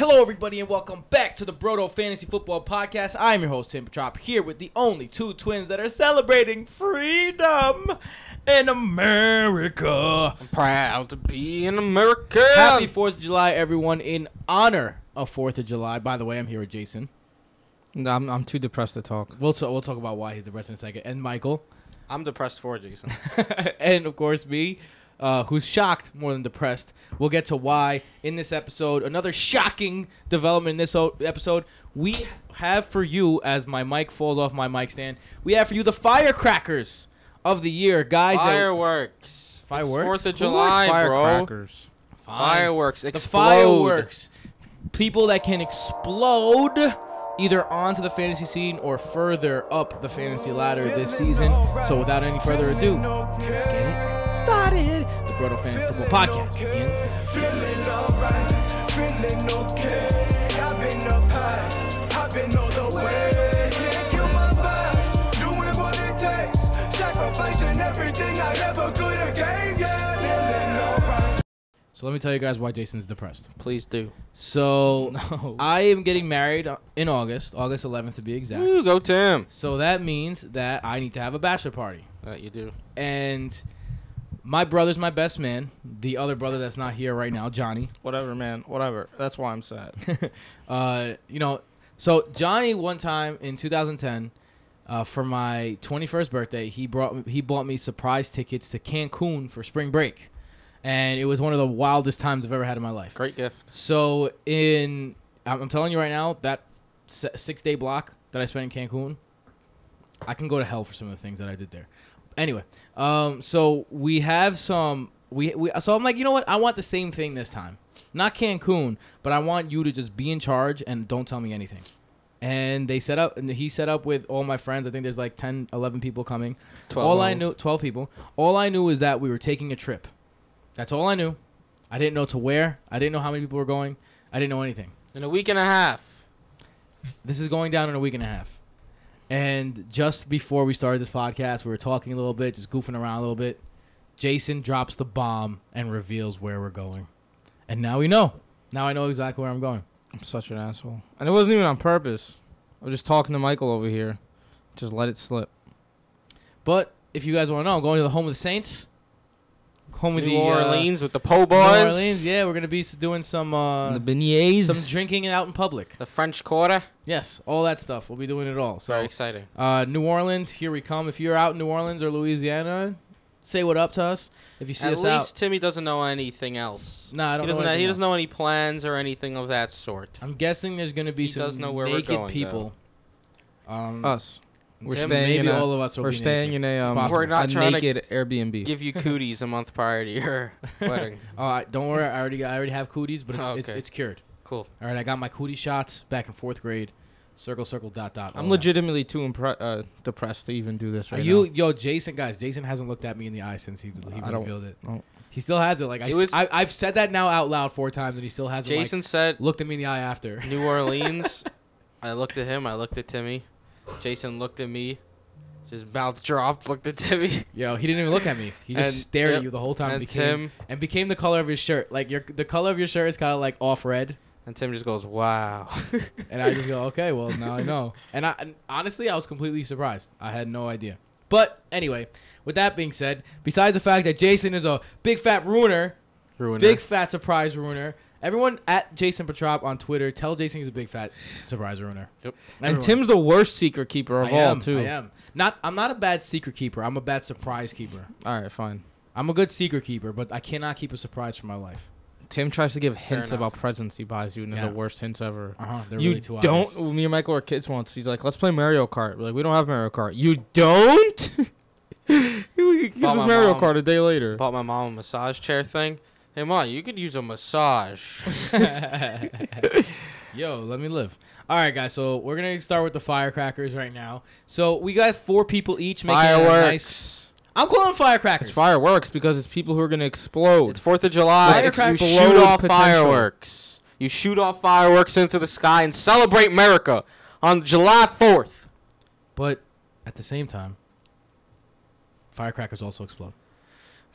Hello, everybody, and welcome back to the Broto Fantasy Football Podcast. I'm your host, Tim Petrop, here with the only two twins that are celebrating freedom in America. I'm proud to be in America. Happy 4th of July, everyone, in honor of 4th of July. By the way, I'm here with Jason. No, I'm, I'm too depressed to talk. We'll, t- we'll talk about why he's depressed in a second. And Michael. I'm depressed for Jason. and, of course, me. Uh, who's shocked more than depressed. We'll get to why in this episode. Another shocking development in this o- episode. We have for you, as my mic falls off my mic stand, we have for you the firecrackers of the year, guys. that- Fireworks. Fireworks? Fourth of July, likes bro. firecrackers? Fine. Fireworks. The fireworks. People that can explode either onto the fantasy scene or further up the fantasy ladder this season. So without any further ado, let's get it started. The Broto Football Podcast begins. Feeling alright, feeling okay. I've been up high, I've been all the way. Can't kill my vibe, doing what it takes. Sacrificing everything I ever could have gave, yeah. Feeling alright. So let me tell you guys why Jason's depressed. Please do. So No. I am getting married in August, August 11th to be exact. Woo, go Tim. So that means that I need to have a bachelor party. That you do. And my brother's my best man. The other brother that's not here right now, Johnny. Whatever, man. Whatever. That's why I'm sad. uh, you know, so Johnny one time in 2010, uh, for my 21st birthday, he brought he bought me surprise tickets to Cancun for spring break, and it was one of the wildest times I've ever had in my life. Great gift. So in, I'm I'm telling you right now, that six day block that I spent in Cancun, I can go to hell for some of the things that I did there. Anyway, um, so we have some. We, we so I'm like, you know what? I want the same thing this time. Not Cancun, but I want you to just be in charge and don't tell me anything. And they set up, and he set up with all my friends. I think there's like 10, 11 people coming. 12 all I knew, 12 people. All I knew is that we were taking a trip. That's all I knew. I didn't know to where. I didn't know how many people were going. I didn't know anything. In a week and a half. This is going down in a week and a half. And just before we started this podcast, we were talking a little bit, just goofing around a little bit. Jason drops the bomb and reveals where we're going. And now we know. Now I know exactly where I'm going. I'm such an asshole. And it wasn't even on purpose. I was just talking to Michael over here. Just let it slip. But if you guys want to know, I'm going to the home of the Saints. Home of New the uh, Orleans with the Po boys. New Orleans. Yeah, we're gonna be doing some uh, the beignets. some drinking out in public. The French Quarter. Yes, all that stuff. We'll be doing it all. So Very exciting. Uh, New Orleans, here we come. If you're out in New Orleans or Louisiana, say what up to us. If you see At us least out, Timmy doesn't know anything else. nah, I don't he doesn't. anything he doesn't else. know any plans or anything of that sort. I'm guessing there's gonna be He some does know where we're naked going, people. Um, Us. We're Tim, staying maybe in a, all of us will We're be staying naked. in a, It's um, possible. We're not a trying to naked Airbnb. Give you cooties a month prior to your wedding. All right, don't worry. I already, I already have cooties, but it's, Oh, it's, okay. it's cured. Cool. All right, I got my cootie shots back in fourth grade. Circle, circle, dot, dot. all I'm that. legitimately too impre- uh, depressed to even do this Are right you, now. yo, Jason? Guys, Jason hasn't looked at me in the eye since he, he I don't- revealed it. no. He still has it. Like I, It s- was- I, have said that now out loud four times, and he still hasn't. like, Jason said looked at me in the eye after. New Orleans. I looked at him. I looked at Timmy. Jason looked at me. Just mouth dropped. Looked at Timmy. Yo, he didn't even look at me. He just And- stared yep, at you the whole time. and became, Tim and became the color of his shirt. Like your the color of your shirt is kind of like off red, and Tim just goes, "Wow." and I just go, okay, well now I know. And I and honestly, I was completely surprised. I had no idea. But anyway, with that being said, besides the fact that Jason is a big fat ruiner, Ruiner. big fat surprise ruiner. Everyone at Jason Petrop on Twitter, tell Jason he's a big fat surprise ruiner. Yep. And Everyone. Tim's the worst secret keeper of I all, am, too. I am. Not I'm not a bad secret keeper. I'm a bad surprise keeper. All right, fine. I'm a good secret keeper, but I cannot keep a surprise for my life. Tim tries to give hints enough. about presents he buys you, and they're Yeah. the worst hints ever. Uh huh. They're you really too don't. obvious. Me and Michael were kids once. He's like, "Let's play Mario Kart." We're like, "We don't have Mario Kart." You don't. he gives us Mario mom- Kart a day later. Bought my mom a massage chair thing. Hey, mom, you could use a massage. Yo, let me live. All right, guys. So we're gonna start with the firecrackers right now. So we got four people each making a nice. Fireworks. I'm calling firecrackers. It's fireworks because it's people who are gonna explode. It's Fourth of July. You Firecrackers. shoot Explode off potential. fireworks. You shoot off fireworks into the sky and celebrate America on July Fourth. But at the same time, firecrackers also explode.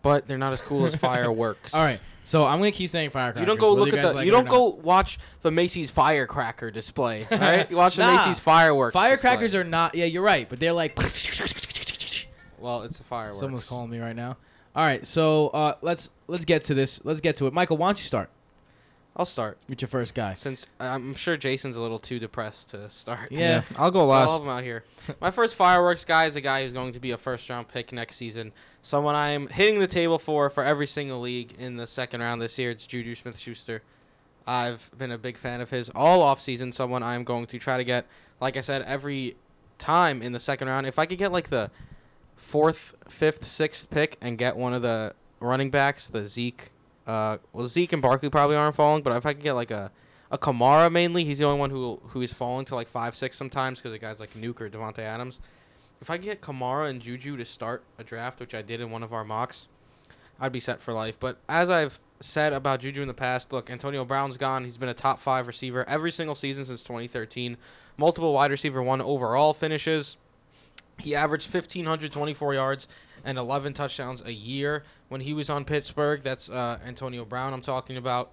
But they're not as cool as fireworks. All right. So I'm gonna keep saying firecrackers. You don't go look at the. like you don't go watch the Macy's firecracker display. All right, you watch the Nah. Macy's fireworks. Firecrackers display. are not. Yeah, you're right. But they're like. Well, it's the fireworks. Someone's calling me right now. All right. So uh, let's let's get to this. Let's get to it. Michael, why don't you start I'll start with your first guy? since uh, I'm sure Jason's a little too depressed to start. Yeah. I'll go So I'll have last. him out here. My first fireworks guy is a guy who's going to be a first round pick next season. Someone I'm hitting the table for for every single league in the second round this year. It's Juju Smith Schuster. I've been a big fan of his all offseason. Someone I'm going to try to get, like I said, every time in the second round. If I could get like the fourth, fifth, sixth pick and get one of the running backs, the Zeke. Uh, well, Zeke and Barkley probably aren't falling, but if I could get like a a Kamara mainly, he's the only one who who is falling to like five, six sometimes because the guys like Nuke or Davante Adams. If I get Kamara and Juju to start a draft, which I did in one of our mocks, I'd be set for life. But as I've said about Juju in the past, look, Antonio Brown's gone. He's been a top five receiver every single season since 2013. Multiple wide receiver one overall finishes. He averaged 1,524 yards and 11 touchdowns a year when he was on Pittsburgh. That's uh, Antonio Brown I'm talking about.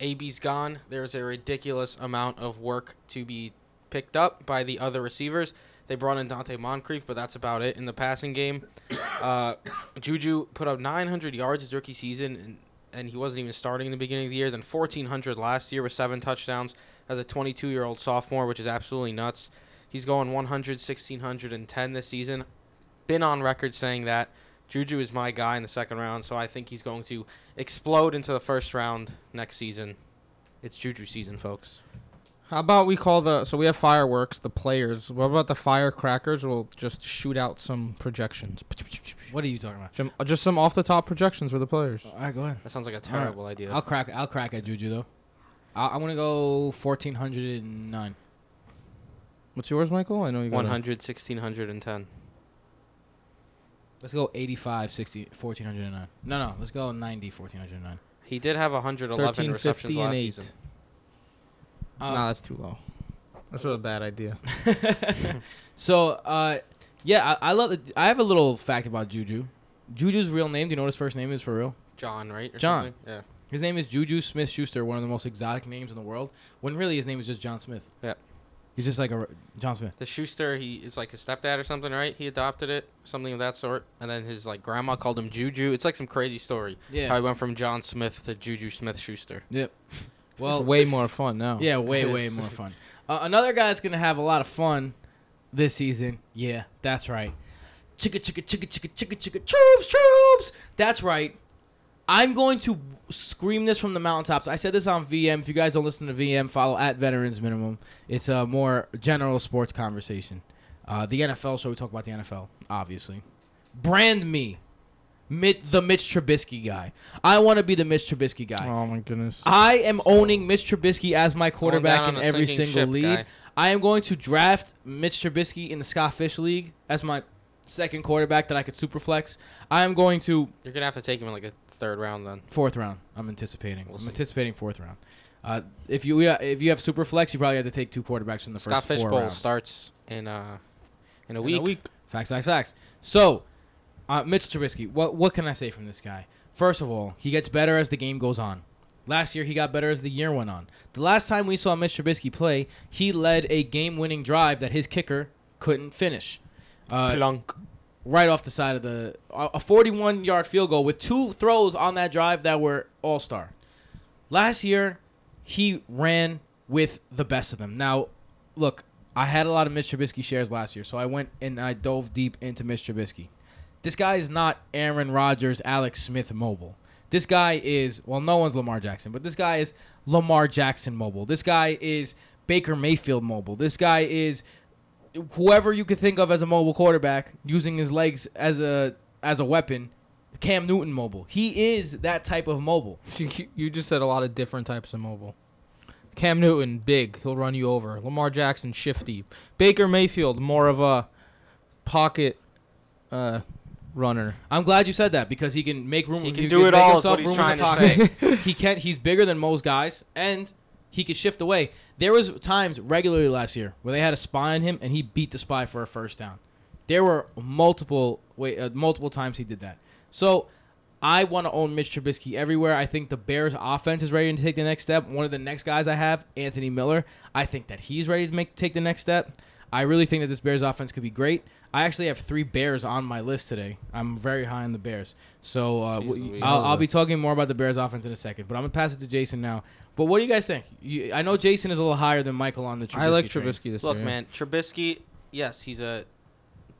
AB's gone. There's a ridiculous amount of work to be picked up by the other receivers. They brought in Donte Moncrief, but that's about it in the passing game. Uh, Juju put up 900 yards his rookie season, and, and he wasn't even starting in the beginning of the year. Then 1,400 last year with seven touchdowns as a 22 year old sophomore, which is absolutely nuts. He's going 100, 1,610 this season. Been on record saying that. Juju is my guy in the second round, so I think he's going to explode into the first round next season. It's Juju season, folks. How about we call the so we have fireworks, the players. What about the firecrackers? We'll just shoot out some projections. What are you talking about? Some- uh, Just some off the top projections for the players. All right, go ahead. That sounds like a right. terrible idea. I'll crack. I'll crack at Juju though. I, I'm gonna go 1409. What's yours, Michael? I know you got 100, 1610. Let's go 85, 60, 1409. No, no. Let's go 90, 1409. He did have 111 13, receptions 50, and last 8. season. Uh, nah, that's too low. That's a bad idea. so, uh, yeah, I, I love. The, I have a little fact about Juju. Juju's real name. Do you know what his first name is for real? John, right? Or John. something? Yeah. His name is Juju Smith Schuster, one of the most exotic names in the world. When really his name is just John Smith. Yeah. He's just like a John Smith. The Schuster, he is like his stepdad or something, right? He adopted it, something of that sort. And then his like grandma called him Juju. It's like some crazy story. How he went from John Smith to Juju Smith Schuster. Yep. Well, Well, way more fun now. yeah, way way more fun. Uh, another guy that's gonna have a lot of fun this season. Yeah, that's right. Chicka chicka chicka chicka chicka chicka troops troops. That's right. I'm going to scream this from the mountaintops. I said this on VM. If you guys don't listen to VM, follow at Veterans Minimum. It's a more general sports conversation. Uh, the NFL show, we talk about the NFL, obviously. Brand me, Mit, the Mitch Trubisky guy. I want to be the Mitch Trubisky guy. Oh my goodness. I am owning Mitch Trubisky as my quarterback in every single ship, league. guy. I am going to draft Mitch Trubisky in the Scott Fish League as my second quarterback that I could super flex. I am going to You're gonna have to take him in like a third round then. fourth round. I'm anticipating. We'll I'm see. anticipating fourth round. Uh, if you if you have super flex, you probably have to take two quarterbacks in the Scott first Fish four Bowl rounds. starts in uh in a In week. a week. Facts, facts, facts. So, uh, Mitch Trubisky, what what can I say from this guy? First of all, he gets better as the game goes on. Last year, he got better as the year went on. The last time we saw Mitch Trubisky play, he led a game-winning drive that his kicker couldn't finish. Uh, Plunk. Right off the side of the a 41 yard field goal with two throws on that drive that were all star. Last year, he ran with the best of them. Now, look, I had a lot of Mitch Trubisky shares last year, so I went and I dove deep into Mitch Trubisky. This guy is not Aaron Rodgers, Alex Smith mobile. This guy is well, no one's Lamar Jackson, but this guy is Lamar Jackson mobile. This guy is Baker Mayfield mobile. This guy is whoever you could think of as a mobile quarterback using his legs as a as a weapon. Cam Newton mobile. He is that type of mobile. You, you just said a lot of different types of mobile. Cam Newton, big, he'll run you over. Lamar Jackson, shifty. Baker Mayfield, more of a pocket uh, runner. I'm glad you said that because he can make room. He can he do it all, is what he's trying to say. he can. He's bigger than most guys, and he could shift away. There was times regularly last year where they had a spy on him, and he beat the spy for a first down. There were multiple wait, uh, multiple times he did that. So I want to own Mitch Trubisky everywhere. I think the Bears offense is ready to take the next step. One of the next guys I have, Anthony Miller, I think that he's ready to make take the next step. I really think that this Bears offense could be great. I actually have three Bears on my list today. I'm very high on the Bears. So uh, Jeez. I'll, I'll be talking more about the Bears offense in a second. But I'm gonna pass it to Jason now. But what do you guys think? You, I know Jason is a little higher than Michael on the. Trubisky I like train. Trubisky this Look, year. man, Trubisky, yes, he's a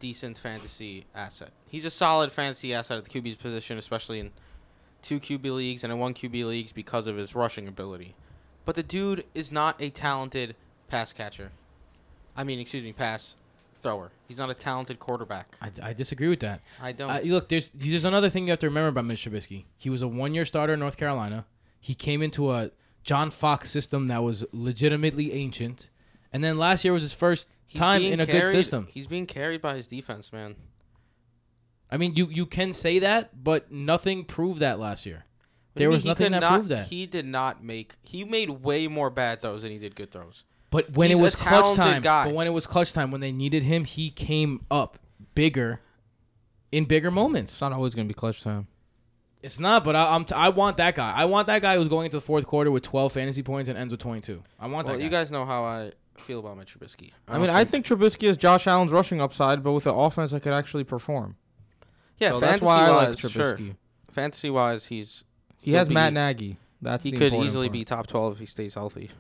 decent fantasy asset. He's a solid fantasy asset at the QB's position, especially in two QB leagues and in one QB leagues because of his rushing ability. But the dude is not a talented pass catcher. I mean, excuse me, pass thrower. He's not a talented quarterback. I, I disagree with that. I don't. Uh, look, there's there's another thing you have to remember about Mitch Trubisky. He was a one year starter in North Carolina. He came into a John Fox system that was legitimately ancient, and then last year was his first He's time in a good system. He's being carried by his defense, man. I mean, you you can say that, but nothing proved that last year. What There was he nothing that not- proved that. He did not make. He made way more bad throws than he did good throws. But when He's it a was clutch talented time, guy. but when it was clutch time, when they needed him, he came up bigger in bigger moments. It's not always gonna be clutch time. It's not, but I, I'm t- I want that guy. I want that guy who's going into the fourth quarter with 12 fantasy points and ends with 22. I want Well, that. you guys know how I feel about Mitch Trubisky. I, mean, I think Trubisky is Josh Allen's rushing upside, but with an offense that could actually perform. yeah, so fantasy that's why I like wise, Trubisky. sure. Fantasy wise, he's He He'll has be- Matt Nagy. That's he the could important easily part. be top twelve if he stays healthy.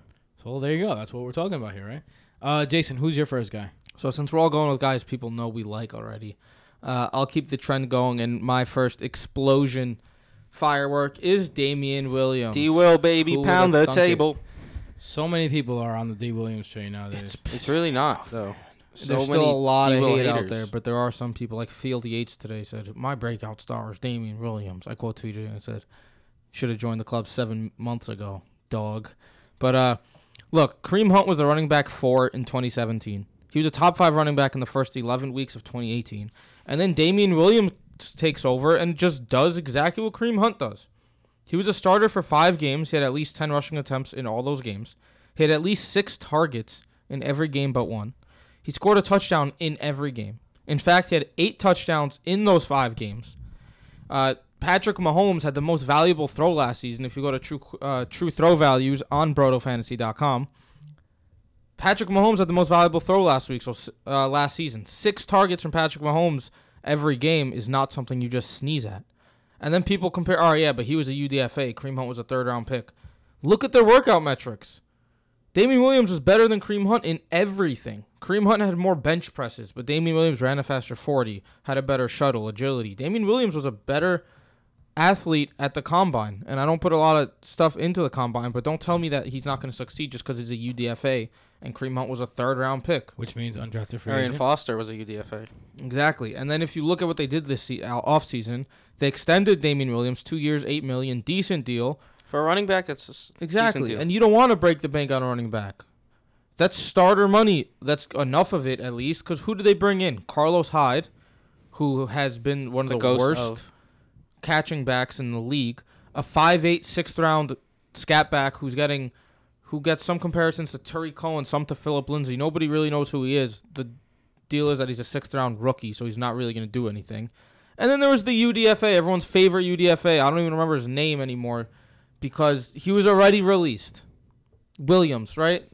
So there you go. That's what we're talking about here, right? Uh, Jason, who's your first guy? So since we're all going with guys people know we like already, uh, I'll keep the trend going. And my first explosion firework is Damien Williams. D will baby Who pound the thunk it? table. So many people are on the D Williams train nowadays. It's it's really not though. So There's still a lot of D-Will hate out there, but there are some people like Field Yates today said my breakout star is Damien Williams. I quote tweeted and said should have joined the club seven months ago, dog. But uh, look, Kareem Hunt was a running back four in 2017. He was a top five running back in the first 11 weeks of 2018, and then Damien Williams takes over and just does exactly what Kareem Hunt does. He was a starter for five games. He had at least 10 rushing attempts in all those games. He had at least six targets in every game but one. He scored a touchdown in every game. In fact, he had eight touchdowns in those five games. Uh, Patrick Mahomes had the most valuable throw last season. If you go to True uh, True Throw Values on BrotoFantasy.com, Patrick Mahomes had the most valuable throw last week. So uh, last season, six targets from Patrick Mahomes every game is not something you just sneeze at. And then people compare, oh yeah, but he was a UDFA. Kareem Hunt was a third round pick. Look at their workout metrics. Damien Williams was better than Kareem Hunt in everything. Kareem Hunt had more bench presses, but Damien Williams ran a faster 40, had a better shuttle, agility. Damien Williams was a better athlete at the combine. And I don't put a lot of stuff into the combine, but don't tell me that he's not going to succeed just because he's a UDFA and Kareem Hunt was a third round pick. which means undrafted free Arian. Foster was a UDFA. Exactly. And then if you look at what they did this se- uh, off season, they extended Damien Williams two years, eight million, decent deal. For a running back, that's a s- decent Exactly. deal. And you don't want to break the bank on a running back. That's starter money. That's enough of it at least. Because who do they bring in? Carlos Hyde, who has been one of the the, ghost worst of catching backs in the league. A 5'8", sixth round scat back who's getting, who gets some comparisons to Terry Cohen, some to Phillip Lindsay. Nobody really knows who he is. The deal is that he's a sixth round rookie, so he's not really going to do anything. And then there was the UDFA, everyone's favorite UDFA. I don't even remember his name anymore because he was already released. Williams, right?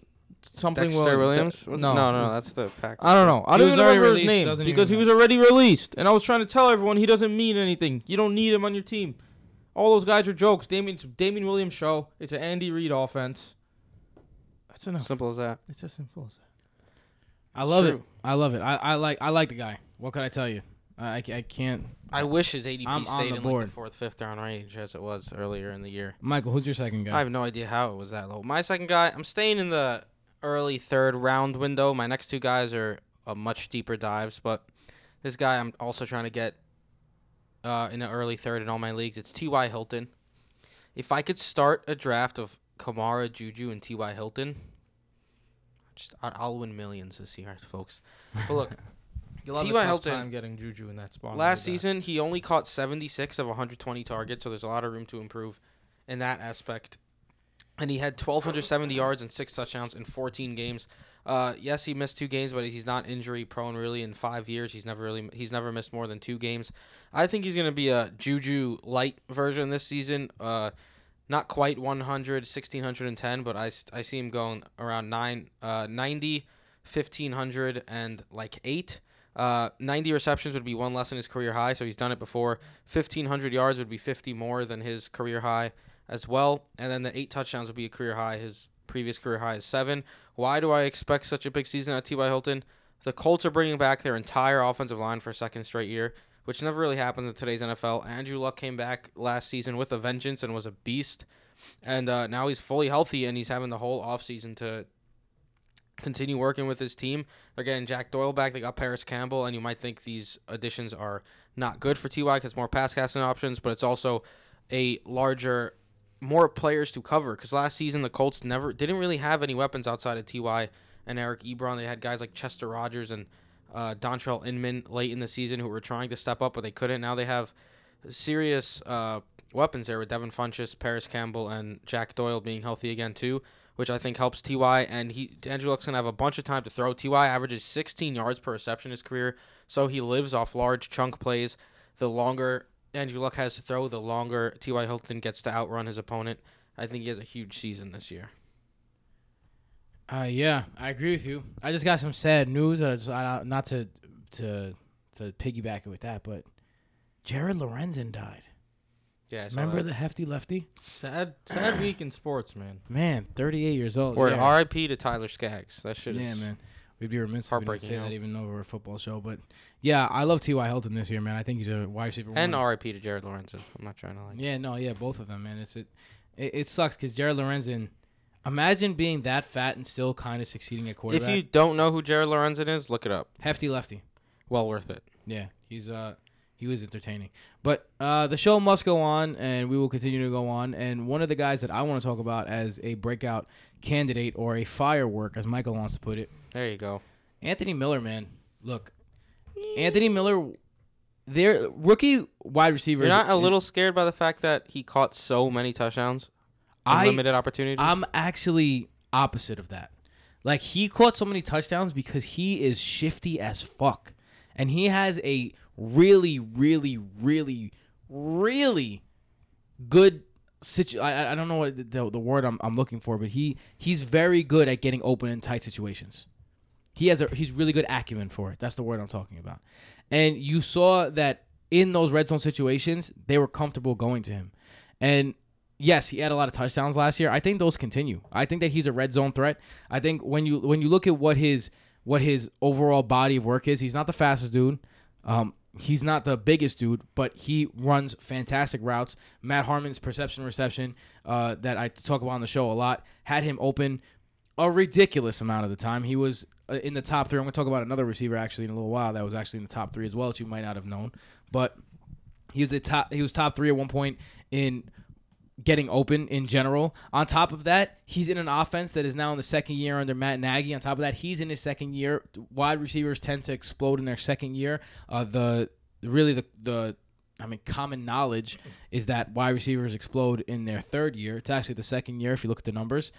Something Dexter Wil- Williams. De- Was- no, no, no, that's the pack. I don't know. I He don't was even already remember his released, name doesn't because he even was already released, and I was trying to tell everyone he doesn't mean anything. You don't need him on your team. All those guys are jokes. Damien Damien Williams show. It's an Andy Reid offense. That's enough. Simple as that. It's as simple as that. I love it. True. I love it. I, I like I like the guy. What can I tell you? I, I, I can't. I wish his ADP I'm on stayed the in like board. the fourth, fifth round range as it was earlier in the year. Michael, who's your second guy? I have no idea how it was that low. My second guy, I'm staying in the early third round window. My next two guys are uh, much deeper dives, but this guy I'm also trying to get uh, in the early third in all my leagues. It's T.Y. Hilton. If I could start a draft of Kamara, Juju, and T.Y. Hilton, just I'll win millions this year, folks. But look, You'll have T.Y. a tough Hilton, time getting Juju in that spot. Last season, he only caught 76 of 120 targets, so there's a lot of room to improve in that aspect. And he had 1,270 yards and six touchdowns in 14 games. Uh, yes, he missed two games, but he's not injury prone really. In five years, he's never really he's never missed more than two games. I think he's gonna be a Juju light version this season. Uh, not quite 100, 1610, but I, I see him going around nine, uh, 90, 1500, and like eight. Uh, 90 receptions would be one less than his career high, so he's done it before. 1500 yards would be 50 more than his career high as well. And then the eight touchdowns would be a career high. His previous career high is seven. Why do I expect such a big season at T.Y. Hilton? The Colts are bringing back their entire offensive line for a second straight year, which never really happens in today's NFL. Andrew Luck came back last season with a vengeance and was a beast. And uh, now he's fully healthy and he's having the whole offseason to continue working with his team. They're getting Jack Doyle back. They got Parris Campbell, and you might think these additions are not good for Ty because more pass casting options, but it's also a larger, more players to cover. Because last season the Colts never didn't really have any weapons outside of Ty and Eric Ebron. They had guys like Chester Rogers and uh, Dontrelle Inman late in the season who were trying to step up, but they couldn't. Now they have serious uh, weapons there with Devin Funchess, Parris Campbell, and Jack Doyle being healthy again too which I think helps Ty. And he Andrew Luck's gonna have a bunch of time to throw. Ty averages 16 yards per reception his career, so he lives off large chunk plays. The longer Andrew Luck has to throw, the longer Ty Hilton gets to outrun his opponent. I think he has a huge season this year. Uh, yeah, I agree with you. I just got some sad news. I just, I, not to to to piggyback it with that, but Jared Lorenzen died. Yeah, Remember that. the hefty lefty? Sad, sad week in sports, man. Man, 38 years old. Or yeah. R.I.P. to Tyler Skaggs. That shit yeah, is. man. We'd be remiss if we didn't say know? that even though we're a football show. But yeah, I love T.Y. Hilton this year, man. I think he's a wide receiver. And one. R.I.P. to Jared Lorenzen. I'm not trying to like. Yeah, no, yeah, both of them, man. It's it, it, it sucks because Jared Lorenzen. Imagine being that fat and still kind of succeeding at quarterback. If you don't know who Jared Lorenzen is, look it up. hefty lefty. Well worth it. Yeah, he's uh he was entertaining. But uh the show must go on and we will continue to go on. And one of the guys that I want to talk about as a breakout candidate or a firework, as Michael wants to put it, There you go. Anthony Miller, man. Look. Anthony Miller their rookie wide receiver. You're not a little scared by the fact that he caught so many touchdowns, in I limited opportunities. I'm actually opposite of that. Like he caught so many touchdowns because he is shifty as fuck. And he has a really, really, really, really good situ I, I- I don't know what the, the word I'm, I'm looking for, but he he's very good at getting open in tight situations. He has a he's really good acumen for it. That's the word I'm talking about. And you saw that in those red zone situations, they were comfortable going to him. And yes, he had a lot of touchdowns last year. I think those continue. I think that he's a red zone threat. I think when you when you look at what his what his overall body of work is, he's not the fastest dude. Um, he's not the biggest dude, but he runs fantastic routes. Matt Harmon's perception reception uh, that I talk about on the show a lot had him open a ridiculous amount of the time. He was uh, in the top three. I'm going to talk about another receiver actually in a little while that was actually in the top three as well, that you might not have known. But he was a top. He was top three at one point in getting open in general. On top of that, he's in an offense that is now in the second year under Matt Nagy. On top of that, he's in his second year. Wide receivers tend to explode in their second year. Uh, the really the the I mean, common knowledge is that wide receivers explode in their third year. It's actually the second year if you look at the numbers.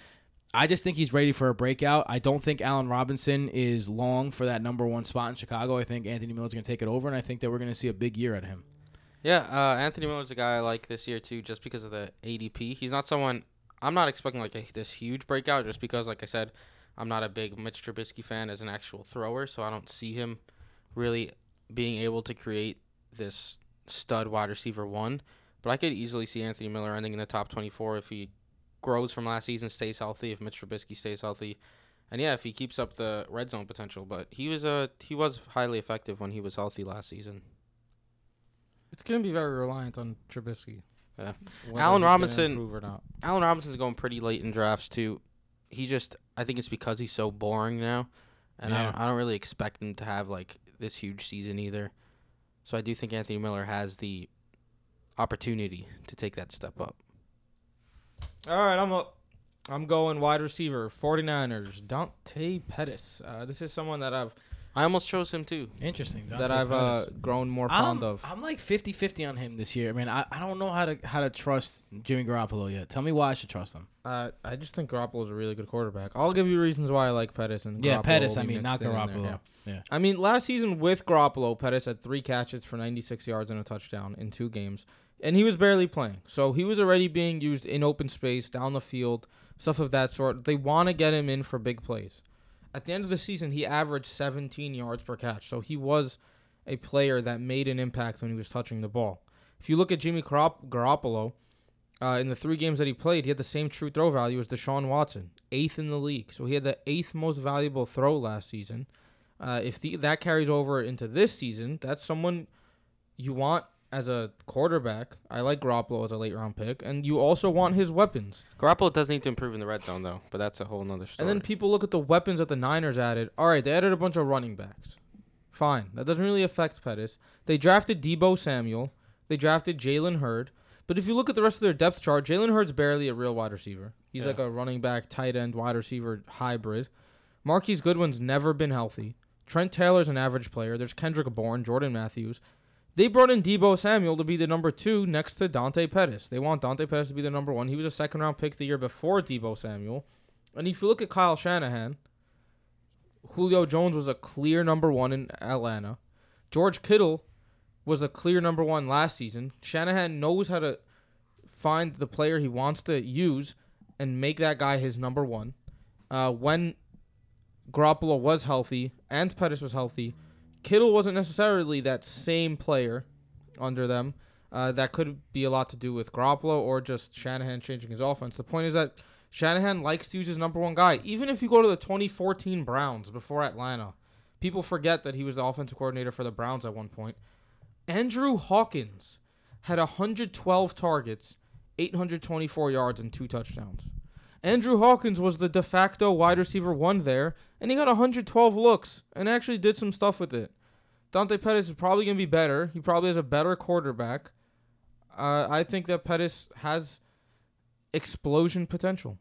I just think he's ready for a breakout. I don't think Allen Robinson is long for that number one spot in Chicago. I think Anthony Miller's going to take it over, and I think that we're going to see a big year of him. Yeah, uh, Anthony Miller's a guy I like this year too, just because of the ADP. He's not someone I'm not expecting like a, this huge breakout, just because, like I said, I'm not a big Mitch Trubisky fan as an actual thrower, so I don't see him really being able to create this stud wide receiver one. But I could easily see Anthony Miller ending in the top 24 if he grows from last season, stays healthy, if Mitch Trubisky stays healthy, and yeah, if he keeps up the red zone potential. But he was a he was highly effective when he was healthy last season. It's gonna be very reliant on Trubisky. Yeah. Allen Robinson- or not. Allen Robinson's going pretty late in drafts too. He just I think it's because he's so boring now, and I, don't, I don't really expect him to have like this huge season either. So I do think Anthony Miller has the opportunity to take that step up. All right, I'm up. I'm going wide receiver, 49ers, Dante Pettis. Uh, this is someone that I've I almost chose him too. Interesting. that I've uh, grown more I'm, fond of. I'm like 50-50 on him this year. I mean, I, I don't know how to how to trust Jimmy Garoppolo yet. Tell me why I should trust him. Uh, I just think Garoppolo's a really good quarterback. I'll give you reasons why I like Pettis and yeah, Pettis. I mean, not mixed Garoppolo. yeah. yeah. I mean, last season with Garoppolo, Pettis had three catches for 96 yards and a touchdown in two games, and he was barely playing. So he was already being used in open space, down the field, stuff of that sort. They want to get him in for big plays. At the end of the season, he averaged 17 yards per catch. So he was a player that made an impact when he was touching the ball. If you look at Jimmy Garop- Garoppolo, uh, in the three games that he played, he had the same true throw value as Deshaun Watson, eighth in the league. So he had the eighth most valuable throw last season. Uh, if the, that carries over into this season, that's someone you want as a quarterback. I like Garoppolo as a late round pick, and you also want his weapons. Garoppolo does need to improve in the red zone though, but that's a whole nother story. And then people look at the weapons that the Niners added. All right, they added a bunch of running backs. Fine, that doesn't really affect Pettis. They drafted Deebo Samuel. They drafted Jalen Hurd. But if you look at the rest of their depth chart, Jalen Hurd's barely a real wide receiver. He's Yeah. like a running back, tight end, wide receiver hybrid. Marquise Goodwin's never been healthy. Trent Taylor's an average player. There's Kendrick Bourne, Jordan Matthews. They brought in Deebo Samuel to be the number two next to Dante Pettis. They want Dante Pettis to be the number one. He was a second round pick the year before Deebo Samuel. And if you look at Kyle Shanahan, Julio Jones was a clear number one in Atlanta. George Kittle was a clear number one last season. Shanahan knows how to find the player he wants to use and make that guy his number one. Uh, when Garoppolo was healthy and Pettis was healthy, Kittle wasn't necessarily that same player under them. Uh, that could be a lot to do with Garoppolo or just Shanahan changing his offense. The point is that Shanahan likes to use his number one guy. Even if you go to the 2014 Browns before Atlanta, people forget that he was the offensive coordinator for the Browns at one point. Andrew Hawkins had 112 targets, 824 yards, and two touchdowns. Andrew Hawkins was the de facto wide receiver one there, and he got 112 looks and actually did some stuff with it. Dante Pettis is probably going to be better. He probably has a better quarterback. Uh, I think that Pettis has explosion potential.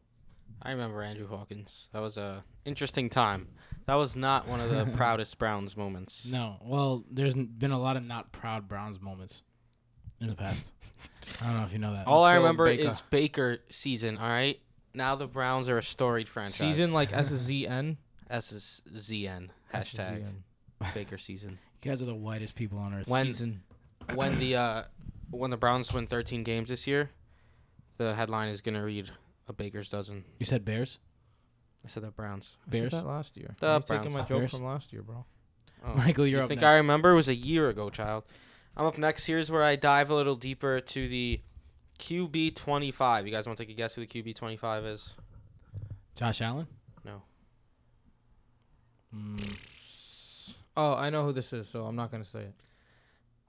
I remember Andrew Hawkins. That was a interesting time. That was not one of the proudest Browns moments. No. Well, there's been a lot of not proud Browns moments in the past. I don't know if you know that. All I remember Baker. is Baker season. All right. Now the Browns are a storied franchise. Season like S Z N. S is ZN hashtag Baker season. You guys are the whitest people on earth. When Season. when the uh when the Browns win 13 games this year, the headline is gonna read a Baker's dozen. you said Bears. I said the Browns. I said Bears? that last year. The You're taking my joke Bears? from last year, bro. Oh. Michael, you're you up think next. I remember? It was a year ago, child. I'm up next. Here's where I dive a little deeper to the QB 25. You guys want to take a guess who the QB 25 is? Josh Allen. No. Mm, Oh, I know who this is, so I'm not gonna say it.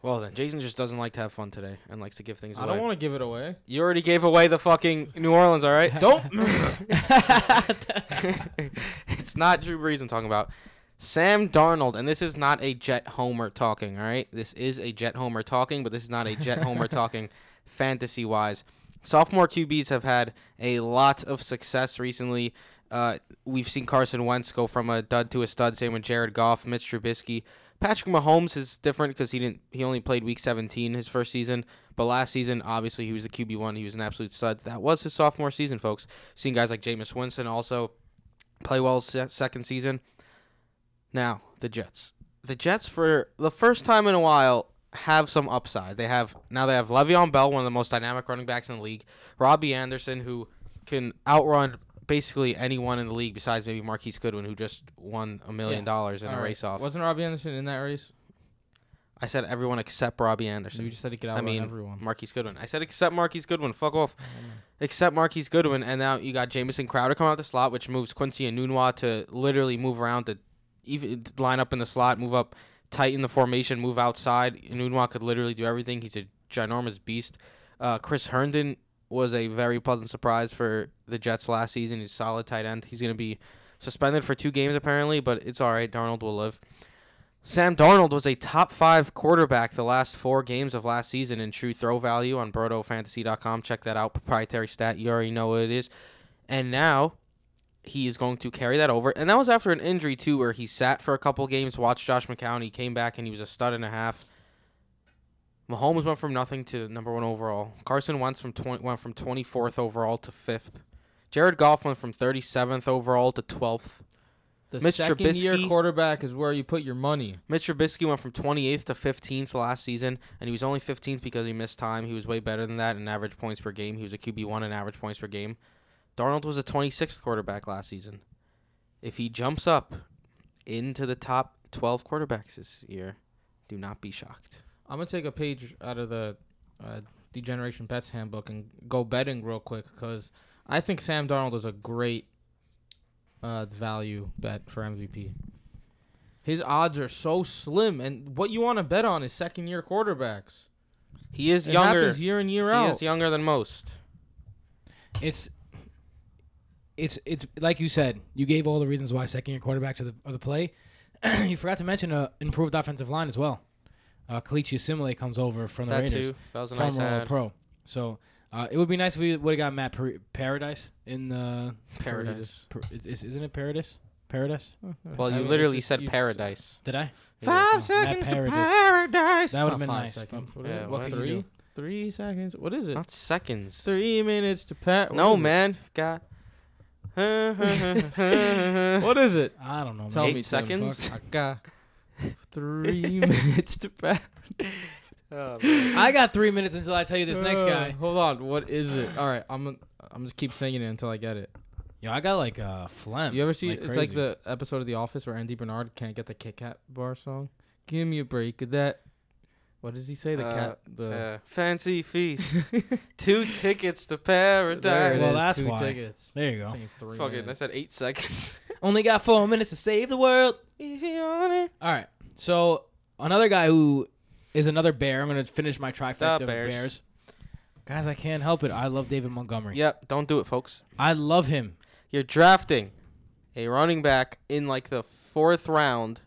Well then, Jason just doesn't like to have fun today and likes to give things away. I away. don't want to give it away. You already gave away the fucking New Orleans, all right? Don't. it's not Drew Brees I'm talking about. Sam Darnold, and this is not a Jet Homer talking, all right? This is a Jet Homer talking, but this is not a Jet Homer talking fantasy wise. Sophomore QBs have had a lot of success recently. Uh, we've seen Carson Wentz go from a dud to a stud. Same with Jared Goff, Mitch Trubisky. Patrick Mahomes is different because he didn't. He only played Week 17 his first season, but last season obviously he was the QB one. He was an absolute stud. That was his sophomore season, folks. Seeing guys like Jameis Winston also play well se- second season. Now the Jets. The Jets for the first time in a while have some upside. They have now they have Le'Veon Bell, one of the most dynamic running backs in the league. Robbie Anderson, who can outrun basically anyone in the league besides maybe Marquise Goodwin, who just won a million dollars in All a right. race off. Wasn't Robbie Anderson in that race? I said everyone except Robbie Anderson. You just said he could I mean, everyone. Marquise Goodwin. I said except Marquise Goodwin. Fuck off. Except Marquise Goodwin, and now you got Jamison Crowder coming out the slot, which moves Quincy Enunwa to literally move around to even line up in the slot, move up tighten the formation, move outside. Enunwa could literally do everything. He's a ginormous beast. Uh, Chris Herndon was a very pleasant surprise for the Jets last season. He's a solid tight end. He's going to be suspended for two games apparently, but it's all right. Darnold will live. Sam Darnold was a top five quarterback the last four games of last season in true throw value on BrotoFantasy.com. Check that out. Proprietary stat. You already know what it is. And now he is going to carry that over. And that was after an injury too, where he sat for a couple games, watched Josh McCown. He came back and he was a stud and a half. Mahomes went from nothing to number one overall. Carson Wentz from 20, went from 24th overall to fifth. Jared Goff went from 37th overall to 12th. The Mitch second year quarterback is where you put your money. Mitch Trubisky went from 28th to 15th last season, and he was only 15th because he missed time. He was way better than that in average points per game. He was a QB1 in average points per game. Darnold was a 26th quarterback last season. If he jumps up into the top 12 quarterbacks this year, do not be shocked. I'm gonna take a page out of the uh, Degeneration Bets handbook and go betting real quick because I think Sam Darnold is a great uh, value bet for MVP. His odds are so slim, and what you want to bet on is second year quarterbacks. He is It younger. happens year in year He out. is younger than most. It's it's it's like you said. You gave all the reasons why second year quarterbacks are the, are the play. you forgot to mention a improved offensive line as well. Uh, Kelechi Osemele comes over from the That Raiders, too. That was a former nice ad. pro. So uh, it would be nice if we would have got Matt per- Paradise in the Paradise. Per- is, is, isn't it Paradise? Paradise? Well, I you mean, literally said paradise. Did I? Five Matt seconds to Paradise. paradise. That would have been five nice. seconds. but What is Yeah, it? what what three? Three seconds. What is it? Not seconds. Three minutes to pat. no, man. Got. What what is it? I don't know. Tell man. Eight me, Tim. seconds? I got three minutes to pat. I got three minutes until I tell you this next Uh, guy. Hold on. What is it? All right. I'm. gonna- I'm just keep saying it until I get it. Yo, I got like uh, phlegm. You ever see? like it's like crazy. the episode of The Office where Andy Bernard can't get the Kit Kat bar song. Give me a break of that. What does he say? The Uh, cat. The Uh, fancy feast. Two tickets to there it paradise. Well, is, that's two why. tickets. There you go. Saying three Fucking, I minutes. said eight seconds. Only got four minutes to save the world. Easy on it. All right. So another guy who is another bear. I'm gonna finish my trifecta of Bears. bears. Guys, I can't help it. I love David Montgomery. Yep, don't do it, folks. I love him. You're drafting a running back in like the fourth round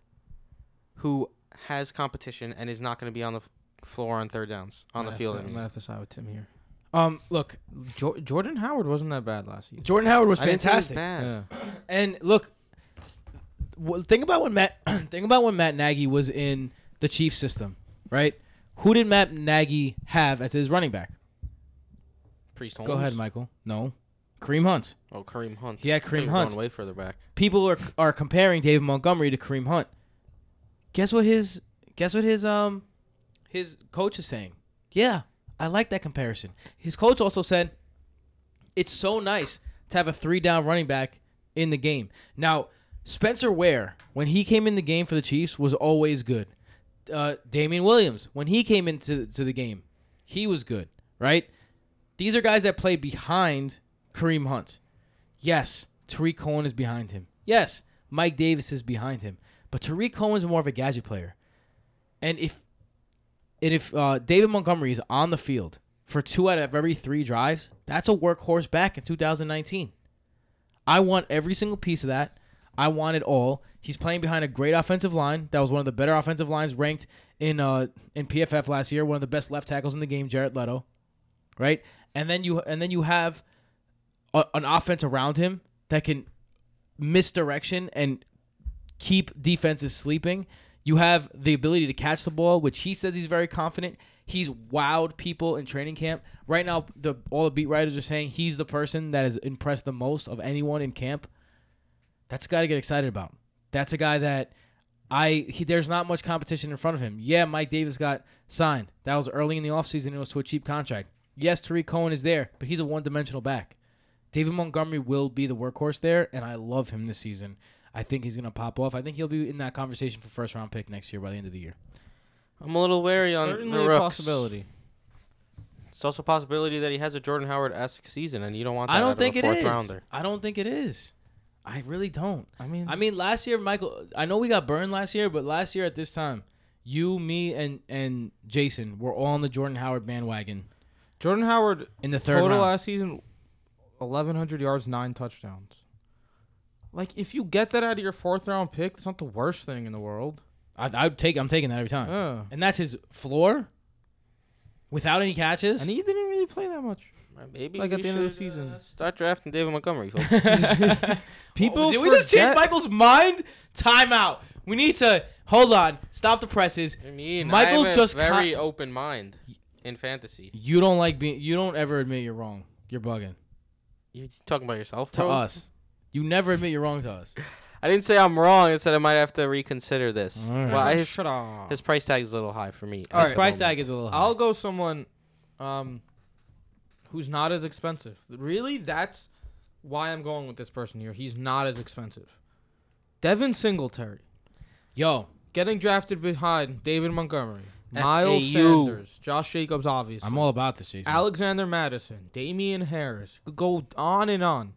who has competition and is not going to be on the f- floor on third downs, on the field. to- I I'm mean. gonna have to side with Tim here. Um, look, Jo- Jordan Howard wasn't that bad last year. Jordan Howard was I didn't say it was fantastic. bad. Yeah. And look, w- think about when Matt think about when Matt Nagy was in the Chiefs system, right? Who did Matt Nagy have as his running back? Priest Holmes. Go ahead, Michael. No, Kareem Hunt. Oh, Kareem Hunt. He had I thought you Kareem Hunt. Way further back. People are are comparing David Montgomery to Kareem Hunt. Guess what his guess what his um his coach is saying? Yeah, I like that comparison. His coach also said it's so nice to have a three down running back in the game. Now, Spencer Ware, when he came in the game for the Chiefs, was always good. Uh, Damien Williams, when he came into to the game, he was good, right? These are guys that played behind Kareem Hunt. Yes, Tarik Cohen is behind him. Yes, Mike Davis is behind him. But Tarik Cohen's more of a gadget player. And if and if uh, David Montgomery is on the field for two out of every three drives, that's a workhorse back in 2019. I want every single piece of that. I want it all. He's playing behind a great offensive line. That was one of the better offensive lines ranked in uh, in PFF last year. One of the best left tackles in the game, Jarrett Leto. Right, and then you and then you have a, an offense around him that can misdirection and keep defenses sleeping. You have the ability to catch the ball, which he says he's very confident. He's wowed people in training camp. Right now, the all the beat writers are saying he's the person that has impressed the most of anyone in camp. That's a guy to get excited about. That's a guy that I he, there's not much competition in front of him. Yeah, Mike Davis got signed. That was early in the offseason. It was to a cheap contract. Yes, Tarik Cohen is there, but he's a one-dimensional back. David Montgomery will be the workhorse there, and I love him this season. I think he's gonna pop off. I think he'll be in that conversation for first round pick next year by the end of the year. I'm a little wary on Certainly the a rooks. possibility. It's also a possibility that he has a Jordan Howard esque season, and you don't want that I don't of think a it fourth is. rounder. I don't think it is. I really don't. I mean, I mean, last year, Michael. I know we got burned last year, but last year at this time, you, me, and and Jason were all on the Jordan Howard bandwagon Jordan Howard in the third total round. last season, eleven hundred yards, nine touchdowns. Like if you get that out of your fourth round pick, it's not the worst thing in the world. I, I would take. I'm taking that every time. Yeah. And that's his floor. Without any catches. And he didn't really play that much. Uh, Maybe Like, at the end of the season. uh, start drafting David Montgomery. folks. People Oh, did we just change Michael's mind? Timeout. We need to hold on. Stop the presses. I mean, Michael I have just a very con- open mind in fantasy. You don't like being. You don't ever admit you're wrong. You're bugging You talking about yourself, to us. You never admit you're wrong to us. I didn't say I'm wrong. I said I might have to reconsider this. All right. Well, his, Shut up. his price tag is a little high for me. All at right. Price moment. tag is a little. High. I'll go someone um who's not as expensive. Really, that's why I'm going with this person here. He's not as expensive. Devin Singletary Yo, getting drafted behind David Montgomery. Miles Sanders, Josh Jacobs, obviously. I'm all about this, Jason. Alexander Mattison, Damien Harris. Could go on and on.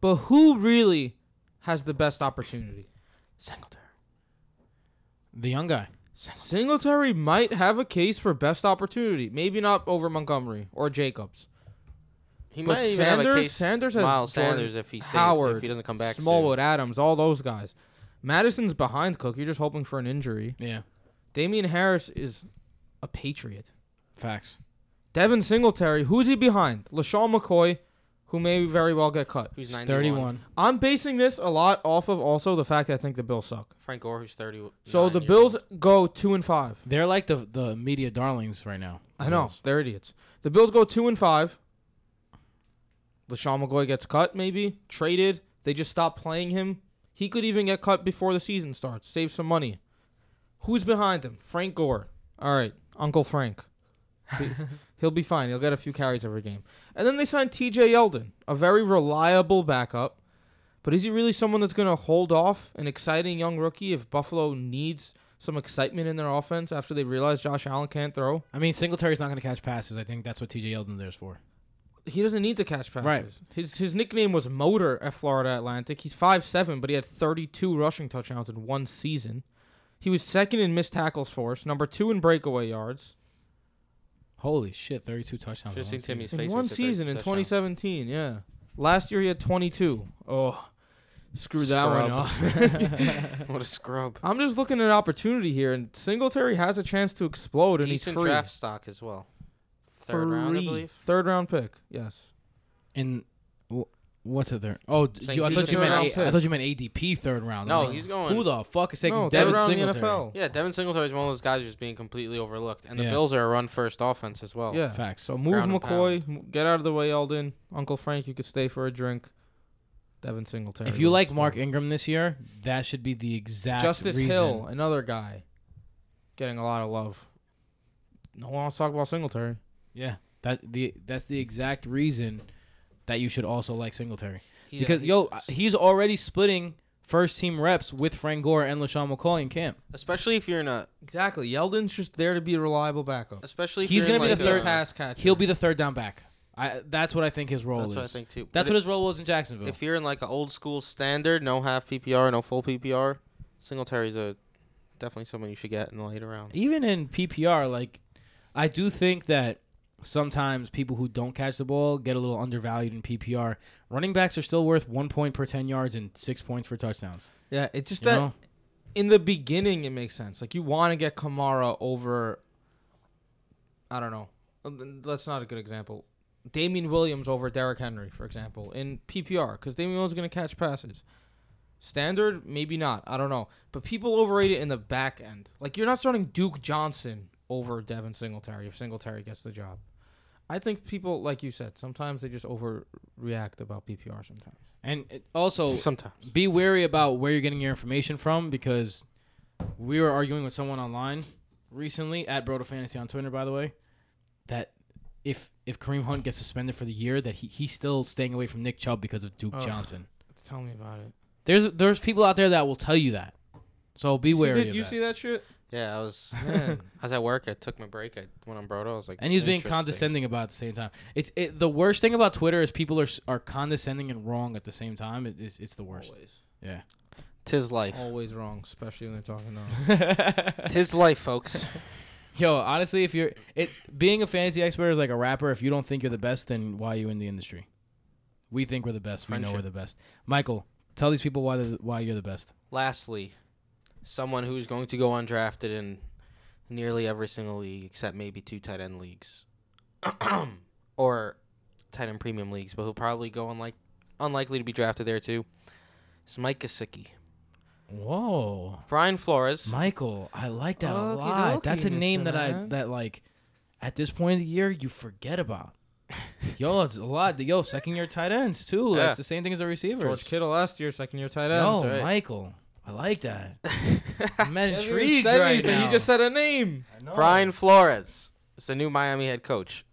But who really has the best opportunity? Singletary. the young guy. Singletary might have a case for best opportunity. Maybe not over Montgomery or Jacobs. He But might even have a Sanders- case. Sanders has Miles Jordan Sanders if he stays, Howard, if he doesn't come back. soon. Smallwood, Adams, all those guys. Mattison's behind Cook. You're just hoping for an injury. Yeah, Damien Harris is a Patriot. facts. Devin Singletary, who's he behind? LeSean McCoy, who may very well get cut. Who's 91. 31. I'm basing this a lot off of also the fact that I think the Bills suck. Frank Gore, who's 30. So the Bills go two and five. They're like the the media darlings right now. I know they're idiots. The Bills go two and five. LeSean McCoy gets cut, maybe traded. They just stop playing him. He could even get cut before the season starts. Save some money. Who's behind him? Frank Gore. All right, Uncle Frank. He- He'll be fine. He'll get a few carries every game. And then they signed T.J. Yeldon, a very reliable backup. But is he really someone that's going to hold off an exciting young rookie if Buffalo needs some excitement in their offense after they realize Josh Allen can't throw? I mean, Singletary's not going to catch passes. I think that's what T.J. Yeldon there's for. he doesn't need to catch passes. Right. His his nickname was Motor at Florida Atlantic. He's 5'7", but he had 32 rushing touchdowns in one season. He was second in missed tackles force, number two in breakaway yards Holy shit, 32 touchdowns. Should have in seen one Timmy's season. face. in when one he said season in 32 2017. Yeah, last year he had 22. Oh, screw that one Scrub. up. What a scrub. I'm just looking at opportunity here, and Singletary has a chance to explode, and Decent he's free. draft stock as well. Third round, I Free. believe. Third round pick. Yes. In wh- what's it there? Oh, you, I thought you meant round A- I thought you meant ADP third round. No, I'm like, he's going- Who the fuck is taking No, Devin third round in the Singletary? NFL. Yeah, Devin Singletary is one of those guys who's being completely overlooked, and the Yeah. Bills are a run-first offense as well. Yeah. Facts. So move Ground McCoy, get out of the way, Yeldon. Uncle Frank, you could stay for a drink. Devin Singletary. If you will like explode. Mark Ingram this year, that should be the exact Justice reason. Hill, another guy, getting a lot of love. No one wants to talk about Singletary. Yeah, that the that's the exact reason that you should also like Singletary He- because he- yo, he's already splitting first team reps with Frank Gore and LeSean McCoy in camp. especially if you're in a, Exactly. Yeldon's just there to be a reliable backup. especially if He's you're gonna be like the third uh, pass catcher. He'll be the third down back. I that's what I think his role That's is. what I think too. That's But what his role was in Jacksonville. If you're in like an old school standard, no half PPR, no full PPR, Singletary's a definitely someone you should get in the later round. Even in PPR, like I do think that sometimes people who don't catch the ball get a little undervalued in PPR. Running backs are still worth one point per ten yards and six points for touchdowns. Yeah, it's just You that know? in the beginning it makes sense. Like you want to get Kamara over. I don't know. Uh, That's not a good example. Damien Williams over Derrick Henry, for example, in PPR, because Damien Williams is going to catch passes. Standard, maybe not. I don't know. But people overrate it in the back end. Like you're not starting Duke Johnson over Devin Singletary if Singletary gets the job. I think people, like you said, sometimes they just overreact about PPR sometimes. And it also Sometimes. be wary about where you're getting your information from because we were arguing with someone online recently at Broto Fantasy on Twitter, by the way, that if if Kareem Hunt gets suspended for the year, that he, he's still staying away from Nick Chubb because of Duke Ugh. Johnson. Tell me about it. There's there's people out there that will tell you that, so be You wary. Did you that. see that shit? Yeah, I was. Man. I was at work. I took my break. I went on Broto. I was like, And he was being condescending about it at the same time. It's it, the worst thing about Twitter is people are are condescending and wrong at the same time. It, it's it's the worst. Always. Yeah. Tis life. Always wrong, especially when they're talking now. Tis life, folks. Yo, honestly, if you're it being a fantasy expert is like a rapper. If you don't think you're the best, then why are you in the industry? We think we're the best. We know we're the best. Michael, tell these people why they're- why you're the best. Lastly, someone who's going to go undrafted in nearly every single league except maybe two tight end leagues, or tight end premium leagues, but he'll probably go unlike unlikely to be drafted there too. It's Mike Gesicki. Whoa. Brian Flores. Michael, I like that a lot. That's a name Mr. that I Man. that like at this point of the year you forget about. Yo, it's a lot. Yo, second year tight ends too. Yeah. That's the same thing as a receiver. George Kittle last year, second year tight end. Yo. Michael, I like that. I'm He hasn't even intrigued said right anything, now. He just said a name. I know. Brian Flores is the new Miami head coach.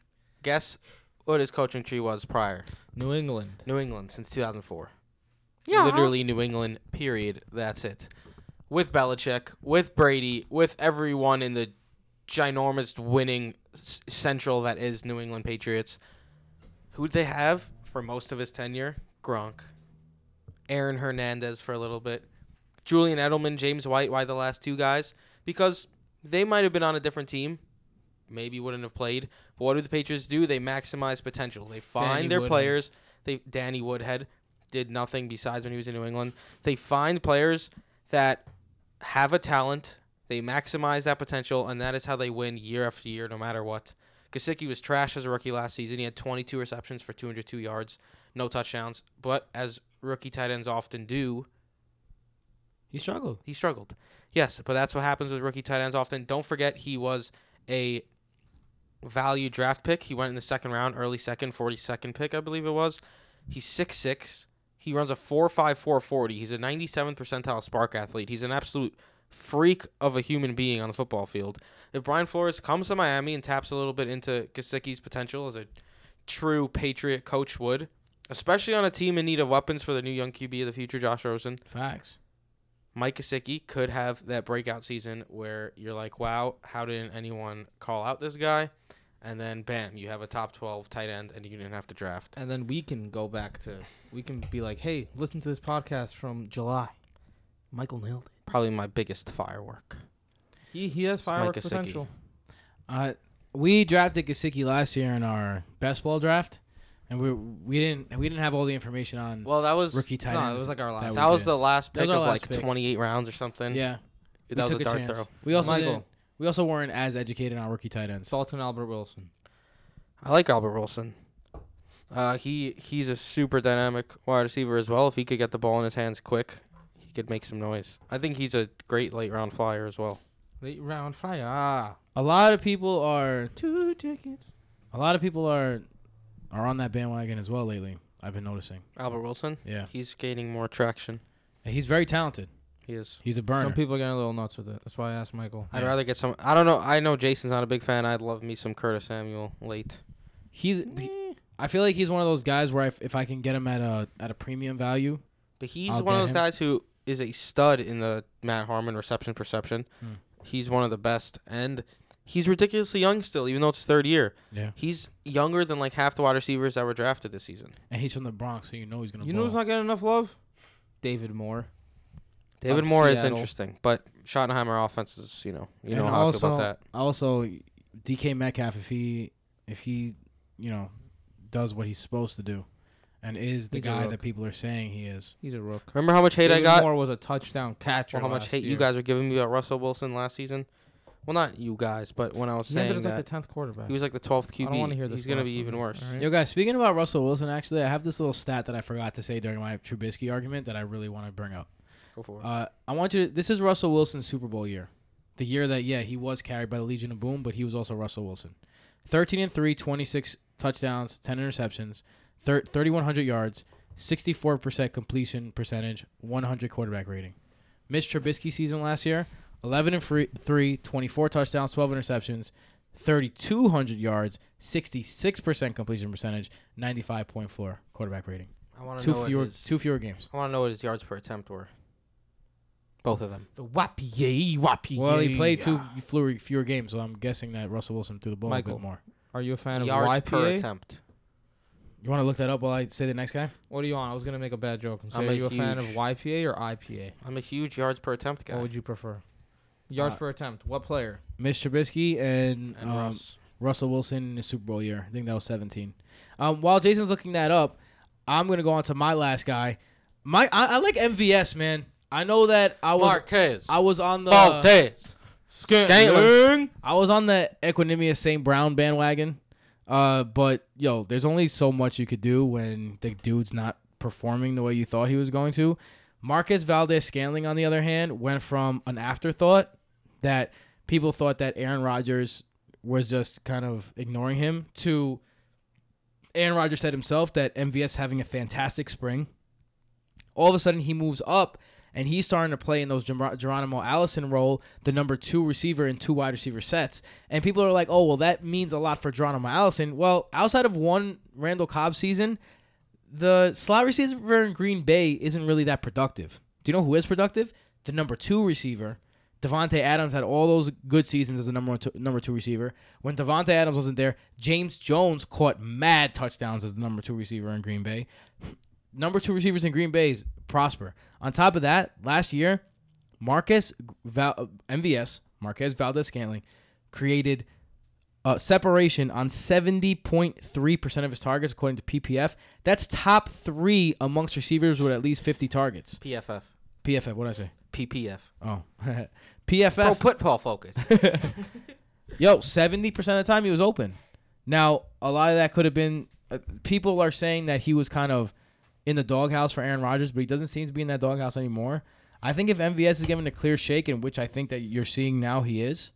Guess what his coaching tree was prior? New England. New England since 2004. Yeah. Literally New England, period. That's it. With Belichick, with Brady, with everyone in the ginormous winning s- central that is New England Patriots. Who'd they have for most of his tenure? Gronk. Aaron Hernandez for a little bit. Julian Edelman, James White. Why the last two guys? Because they might have been on a different team. Maybe wouldn't have played. But what do the Patriots do? They maximize potential. They find Danny their Woodhead. players. They Danny Woodhead did nothing besides when he was in New England. They find players that have a talent. They maximize that potential, and that is how they win year after year, no matter what. Gesicki was trash as a rookie last season. He had 22 receptions for 202 yards, no touchdowns. But as rookie tight ends often do, He struggled. he struggled. Yes, but that's what happens with rookie tight ends often. Don't forget he was a value draft pick. He went in the second round, early second, 42nd pick, I believe it was. He's 6'6. He runs a 4'5", 440. He's a 97th percentile SPARQ athlete. He's an absolute freak of a human being on the football field. If Brian Flores comes to Miami and taps a little bit into Gesicki's potential as a true Patriot coach would, especially on a team in need of weapons for the new young QB of the future, Josh Rosen, Facts. Mike Gesicki could have that breakout season where you're like, wow, how didn't anyone call out this guy? And then bam, you have a top 12 tight end and you didn't have to draft. And then we can go back to, we can be like, hey, listen to this podcast from July. Michael nailed it. Probably my biggest firework. He he has Mike firework Gesicki. potential. Uh, we drafted Gesicki last year in our best ball draft, and we we didn't we didn't have all the information on Well, that was rookie tight No, it was like our last. we that was did. the last pick was of last like pick. 28 rounds or something. yeah. We that was took a a, dart chance. throw. We also Michael. we also weren't as educated on rookie tight ends. Dalton Albert Wilson. I like Albert Wilson. Uh, he he's a super dynamic wide receiver as well. If he could get the ball in his hands quick, he could make some noise. I think he's a great late round flyer as well. Late round flyer. Ah. A lot of people are Two tickets. a lot of people are are on that bandwagon as well lately. I've been noticing. Albert Wilson, Yeah, he's gaining more traction. And he's very talented. He is. He's a burner. Some people are getting a little nuts with it. That's why I asked Michael. I'd Yeah. rather get some. I don't know. I know Jason's not a big fan. I'd love me some Curtis Samuel late. he's. He, I feel like he's one of those guys where if, if I can get him at a at a premium value, But he's I'll one of get those him. guys who is a stud in the Matt Harmon reception perception. Hmm. He's one of the best, and he's ridiculously young still, even though it's third year. yeah, He's younger than like half the wide receivers that were drafted this season. and he's from the Bronx, so you know he's gonna. You ball. know who's not getting enough love? David Moore. David Of Moore is Seattle. interesting, but Schottenheimer offense is, you know, you know And how also, I feel about that. Also, DK Metcalf, if he if he you know does what he's supposed to do, and is the He's a guy rook. that people are saying he is. He's a rook. Remember how much hate David I got? Moore was a touchdown catcher. Or how much last hate you year. guys were giving me about Russell Wilson last season? Well, not you guys, but when I was He ended saying as like the that tenth quarterback. he was like the 12th QB. I don't want to hear this. He's gonna last be one, even worse. all right? Yo, guys, speaking about Russell Wilson, actually, I have this little stat that I forgot to say during my Trubisky argument that I really want to bring up. Go for it. Uh, I want you to. This is Russell Wilson's Super Bowl year, the year that yeah he was carried by the Legion of Boom, but he was also Russell Wilson. 13 and 3, 26 touchdowns, 10 interceptions, thir- 3100 yards, 64% completion percentage, 100 quarterback rating. Mitch Trubisky season last year, 11 and free, 3, 24 touchdowns, 12 interceptions, 3200 yards, 66% completion percentage, 95.4 quarterback rating. I want to Two know fewer what his, two fewer games. I want to know what his yards per attempt were. Both of them. The wappy wappy. Well, he played two fewer, fewer games, so I'm guessing that Russell Wilson threw the ball a Michael. bit more. Are you a fan of yards per attempt. You want to look that up while I say the next guy? What do you want? I was gonna make a bad joke and say, I'm are a you a fan of huge- YPA or IPA? I'm a huge yards per attempt guy. What would you prefer? Yards Uh, per attempt. What player? Mitch Trubisky and, and um, Russ. Russell Wilson in the Super Bowl year. I think that was 17. Um, while Jason's looking that up, I'm gonna go on to my last guy. My I, I like MVS, man. I know that I was Marquez. I was on the Valdes. Scantling. I was on the Equanimous St. Brown bandwagon. Uh, but yo, there's only so much you could do when the dude's not performing the way you thought he was going to. Marquez Valdes Scantling, on the other hand, went from an afterthought that people thought that Aaron Rodgers was just kind of ignoring him to Aaron Rodgers said himself that MVS having a fantastic spring. All of a sudden, he moves up and he's starting to play in those Ger- Geronimo Allison role, the number two receiver in two wide receiver sets. And people are like, oh, well, that means a lot for Geronimo Allison. Well, outside of one Randall Cobb season, the slot receiver in Green Bay isn't really that productive. Do you know who is productive? The number two receiver. Davante Adams had all those good seasons as a number one two, number two receiver. When Davante Adams wasn't there, James Jones caught mad touchdowns as the number two receiver in Green Bay. Number two receivers in Green Bay's prosper. On top of that, last year, Marcus Val- MVS Marquez Valdes Scantling created uh, separation on 70.3% of his targets according to PPF. That's top three amongst receivers with at least 50 targets. PFF, PFF, what did I say? PPF, Oh, Pro PFF. Football Focus. Yo, 70% of the time he was open. Now, a lot of that could have been. Uh, people are saying that he was kind of in the doghouse for Aaron Rodgers, but he doesn't seem to be in that doghouse anymore. I think if MVS is given a clear shake, in which I think that you're seeing now he is,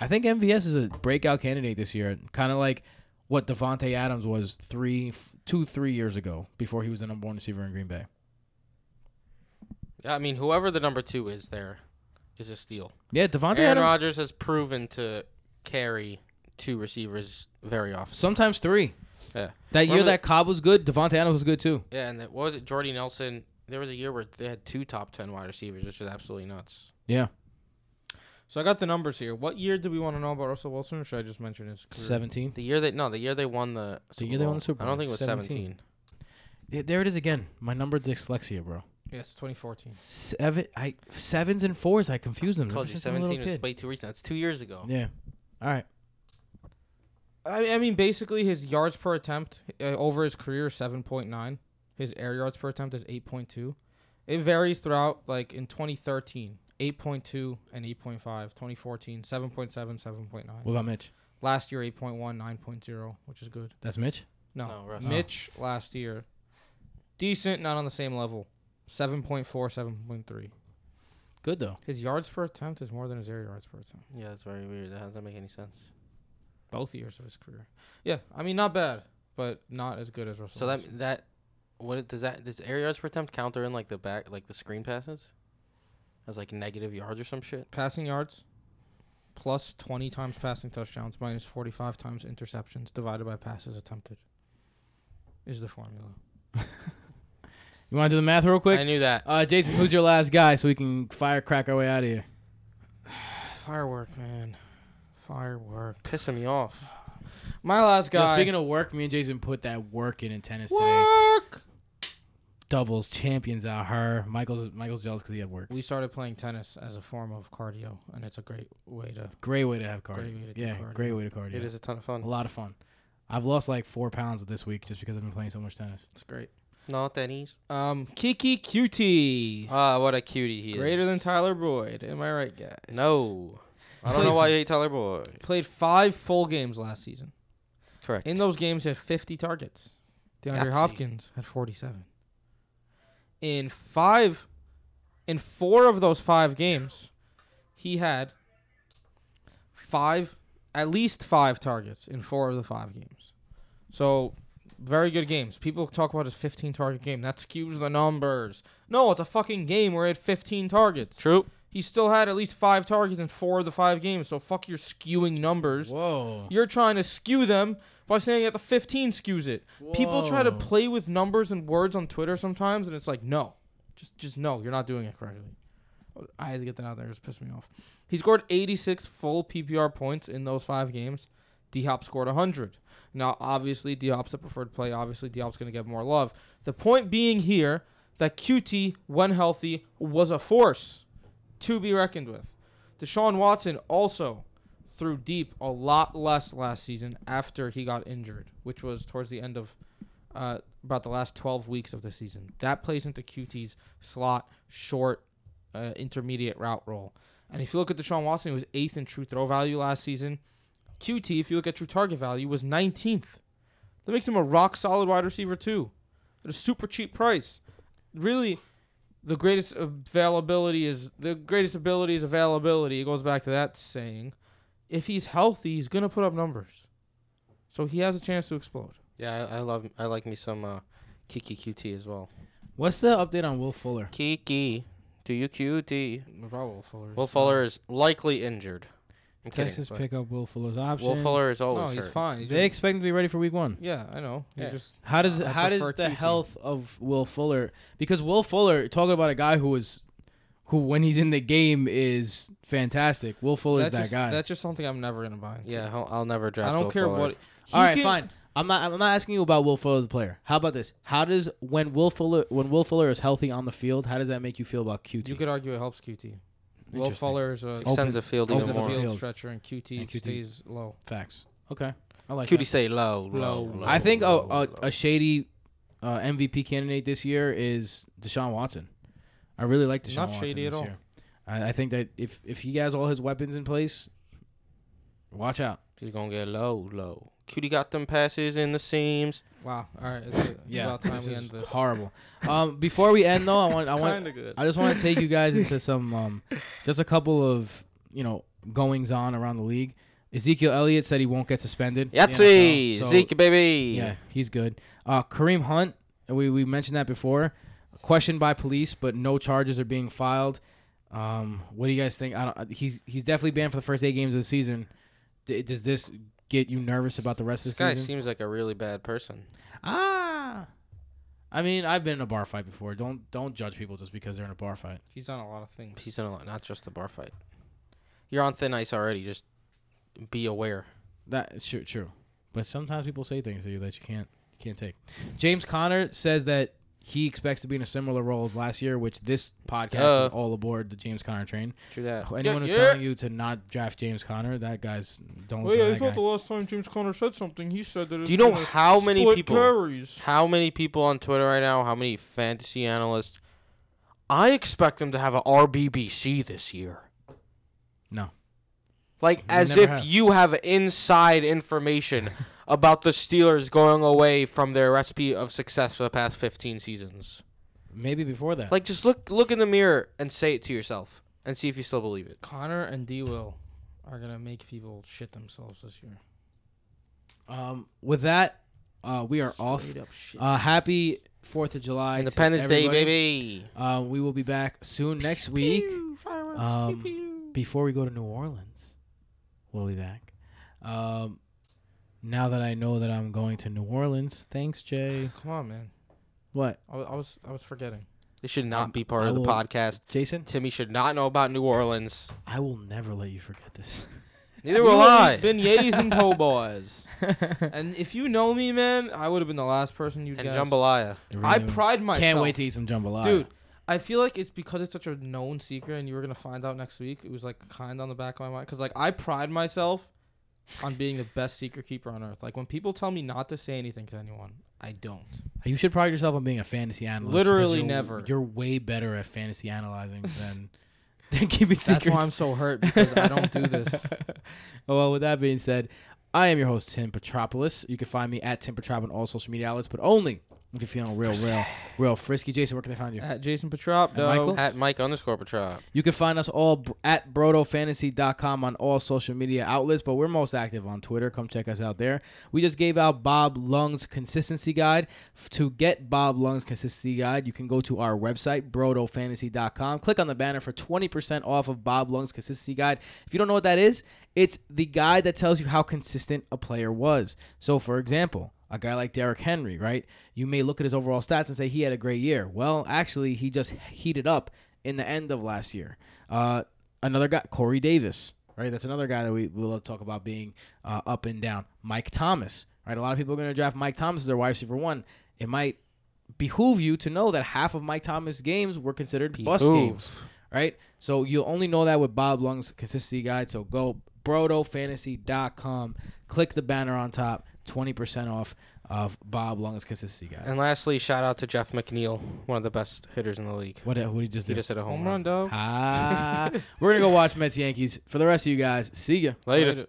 I think MVS is a breakout candidate this year. Kind of like what Davante Adams was three, f- two, three years ago before he was the number one receiver in Green Bay. I mean, whoever the number two is there is a steal. Yeah, Davante Aaron Adams. Rodgers has proven to carry two receivers very often. Sometimes three. Yeah. That year Remember that Cobb was good, Davante Adams was good too. Yeah, and that, what was it? Jordy Nelson. There was a year where they had two top ten wide receivers, which is absolutely nuts. Yeah, So I got the numbers here. What year do we want to know about Russell Wilson, or should I just mention his career? seventeen. The year they no, the year they won the. The Super year they won the Super Bowl. I don't think it was 17. seventeen. Yeah, there it is again. My number dyslexia, bro. Yes, 2014. Seven, I sevens and fours. I confused them. I told ever you since I'm a little seventeen was kid. way too recent. That's two years ago. Yeah. All right. I, I mean, basically, his yards per attempt uh, over his career is 7.9. His air yards per attempt is 8.2. It varies throughout. Like in 2013, 8.2 and 8.5. 2014, 7.7, 7.9. What about Mitch? Last year, 8.1, 9.0, which is good. That's Mitch. No, No, Russ. Mitch last year, decent, not on the same level. 7.4, 7.3. Good though. His yards per attempt is more than his air yards per attempt. Yeah, that's very weird. That doesn't make any sense. Both years of his career. Yeah, I mean, not bad, but not as good as Russell So that Wilson. that what it- does that does air yards per attempt counter in like the back like the screen passes? As like negative yards or some shit. passing yards plus 20 times passing touchdowns minus 45 times interceptions divided by passes attempted is the formula. You want to do the math real quick? I knew that. Uh, Jason, who's your last guy so we can fire crack our way out of here? Firework, man. Firework. Pissing me off. My last Yo, guy. speaking of work, me and Jason put that work in in tennis work. Doubles champions out her. Michael's Michael's jealous because he had work. We started playing tennis as a form of cardio, and it's a great way to. Great way to have cardio. Great way to yeah, cardio. great way to cardio. It is a ton of fun. a lot of fun. I've lost like four pounds this week just because I've been playing so much tennis. It's great. No tennis. Um, Keke Coutee. Ah, what a cutie he is. Greater than Tyler Boyd. Am I right, guys? No. I don't Played- know why you hate Tyler Boyd. Played five full games last season. Correct. In those games, he had 50 targets. DeAndre Yahtzee. Hopkins had 47. In five, in four of those five games, he had five, at least five targets in four of the five games. So, very good games. People talk about his 15 target game. That skews the numbers. No, it's a fucking game where he had 15 targets. True. He still had at least five targets in four of the five games. So, fuck your skewing numbers. Whoa. You're trying to skew them by saying that the 15 skews it. Whoa. People try to play with numbers and words on Twitter sometimes, and it's like, no, just just no, you're not doing it correctly. I had to get that out there. It was pissing me off. He scored 86 full PPR points in those five games. D Hop scored 100. Now, obviously, D Hop's the preferred play. Obviously, D Hop's going to get more love. The point being here that QT, when healthy, was a force to be reckoned with. Deshaun Watson also threw deep a lot less last season after he got injured, which was towards the end of uh, about the last 12 weeks of the season. That plays into QT's slot, short, uh, intermediate route role. And if you look at Deshaun Watson, he was eighth in true throw value last season. QT, if you look at true target value, was 19th. That makes him a rock solid wide receiver too, at a super cheap price. Really, the greatest availability is the greatest ability is availability. It goes back to that saying. If he's healthy, he's gonna put up numbers. So he has a chance to explode. Yeah, I, I love. I like me some uh, Keke QT as well. What's the update on Will Fuller? Kiki, do you QT? About Will Fuller. Will Fuller is likely injured. I'm kidding. Texas but pick up Will Fuller's option. Will Fuller is always No, always he's hurt. fine. He They just- expect him to be ready for week one. yeah, I know. He Yeah. just How does I how does the QT. health of Will Fuller? Because Will Fuller, talking about a guy who is, who when he's in the game is fantastic. Will Fuller is that's that just, guy. That's just something I'm never gonna buy. into. Yeah, I'll, I'll never draft. I don't Will care Fuller. what. he All right, can- fine. I'm not. I'm not asking you about Will Fuller the player. How about this? How does when Will Fuller when Will Fuller is healthy on the field? How does that make you feel about QT? You could argue it helps QT. Will Interesting. Fuller is a Extends the field Opens even opens the a more. field field. stretcher, and QT, And QT 's stays low. Facts. Okay, I like. QT that. say low, low, Low. low. I think a, low, a, low. a shady uh, MVP candidate this year is Deshaun Watson. I really like Deshaun Not Watson shady at this all. year. I, I think that if if he has all his weapons in place, watch out. He's gonna get low, low. QT got them passes in the seams. Wow. All right. It's, it's Yeah, about time this we end this. horrible. Um, before we end though, I want I want good. I just want to take you guys into some um, just a couple of you know goings on around the league. Ezekiel Elliott said he won't get suspended. in the Yahtzee, so- Zeke baby. Yeah, he's good. Uh, Kareem Hunt, we we mentioned that before. Questioned by police, but no charges are being filed. Um, what do you guys think? I don't. He's he's definitely banned for the first eight games of the season. D- does this get you nervous about the rest This of the season? this guy season? seems like a really bad person. ah, I mean, I've been in a bar fight before. Don't don't judge people just because they're in a bar fight. He's done a lot of things. He's in a lot, not just the bar fight. You're on thin ice already. Just be aware. That is true, true. But sometimes people say things to you that you can't you can't take. James Conner says that he expects to be in a similar role as last year, which this podcast Duh. is uh. all aboard the James Conner train. True that. Anyone who's yeah. telling you to not draft James Conner, that guy's don't listen yeah, to I that thought guy. the last time James Conner said something, he said that. Do you know how many people? Carries. How many people on Twitter right now? How many fantasy analysts? I expect him to have a RBBC this year. No. Like We as never if have. you have inside information about the Steelers going away from their recipe of success for the past 15 seasons. Maybe before that. Like just look look in the mirror and say it to yourself and see if you still believe it. Conner and D Will are gonna make people shit themselves this year. um, with that, uh, we are off. Straight up shit. Uh, happy Fourth of July, to Independence Day, baby. Uh, we will be back soon next week. Pew, fireworks, Um, pew, pew. before we go to New Orleans, we'll be back. Um, now that I know that I'm going to New Orleans, thanks, Jay. Come on, man. What, I, I was I was forgetting. This should not be part I of the will- podcast. Jason? Timmy should not know about New Orleans. I will never let you forget this. Neither will I. Beignets and po' boys. and if you know me, man, I would have been the last person you'd And guess. jambalaya. I pride myself. Can't wait to eat some jambalaya, Dude, I feel like it's because it's such a known secret, and you were gonna find out next week. It was like kind of on the back of my mind, because like I pride myself on being the best secret keeper on earth. Like when people tell me not to say anything to anyone, I don't. You should pride yourself on being a fantasy analyst. Literally you're- never. You're way better at fantasy analyzing than than keeping That's secrets. why I'm so hurt because I don't do this. well, with that being said, I am your host Tim Petropolis. You can find me at Tim Petrop on all social media outlets, but only if you're feeling real, real, real frisky. Jason, where can they find you? At Jason Petrop, And dog. Michael? At Mike underscore Petrop. You can find us all br- at brotofantasy.com on all social media outlets, but we're most active on Twitter. Come check us out there. We just gave out Bob Lung's consistency guide. F- To get Bob Lung's consistency guide, you can go to our website, brotofantasy.com. Click on the banner for 20% off of Bob Lung's consistency guide. If you don't know what that is, it's the guide that tells you how consistent a player was. So, for example, a guy like Derrick Henry, right? You may look at his overall stats and say he had a great year. Well, actually, he just heated up in the end of last year. Uh, another guy, Corey Davis, right? That's another guy that we to talk about being uh, up and down. Mike Thomas, right? A lot of people are going to draft Mike Thomas as their wide receiver one. It might behoove you to know that half of Mike Thomas' games were considered bust games, right? So you'll only know that with Bob Lung's consistency guide. So go brotofantasy.com, click the banner on top, 20% off of Bob Lung's consistency guide. And lastly, shout out to Jeff McNeil, one of the best hitters in the league. What, what did he just do? He do? just hit a home, Home run. run, dog. Ah, we're gonna go watch Mets Yankees. For the rest of you guys, see ya. Later. Later.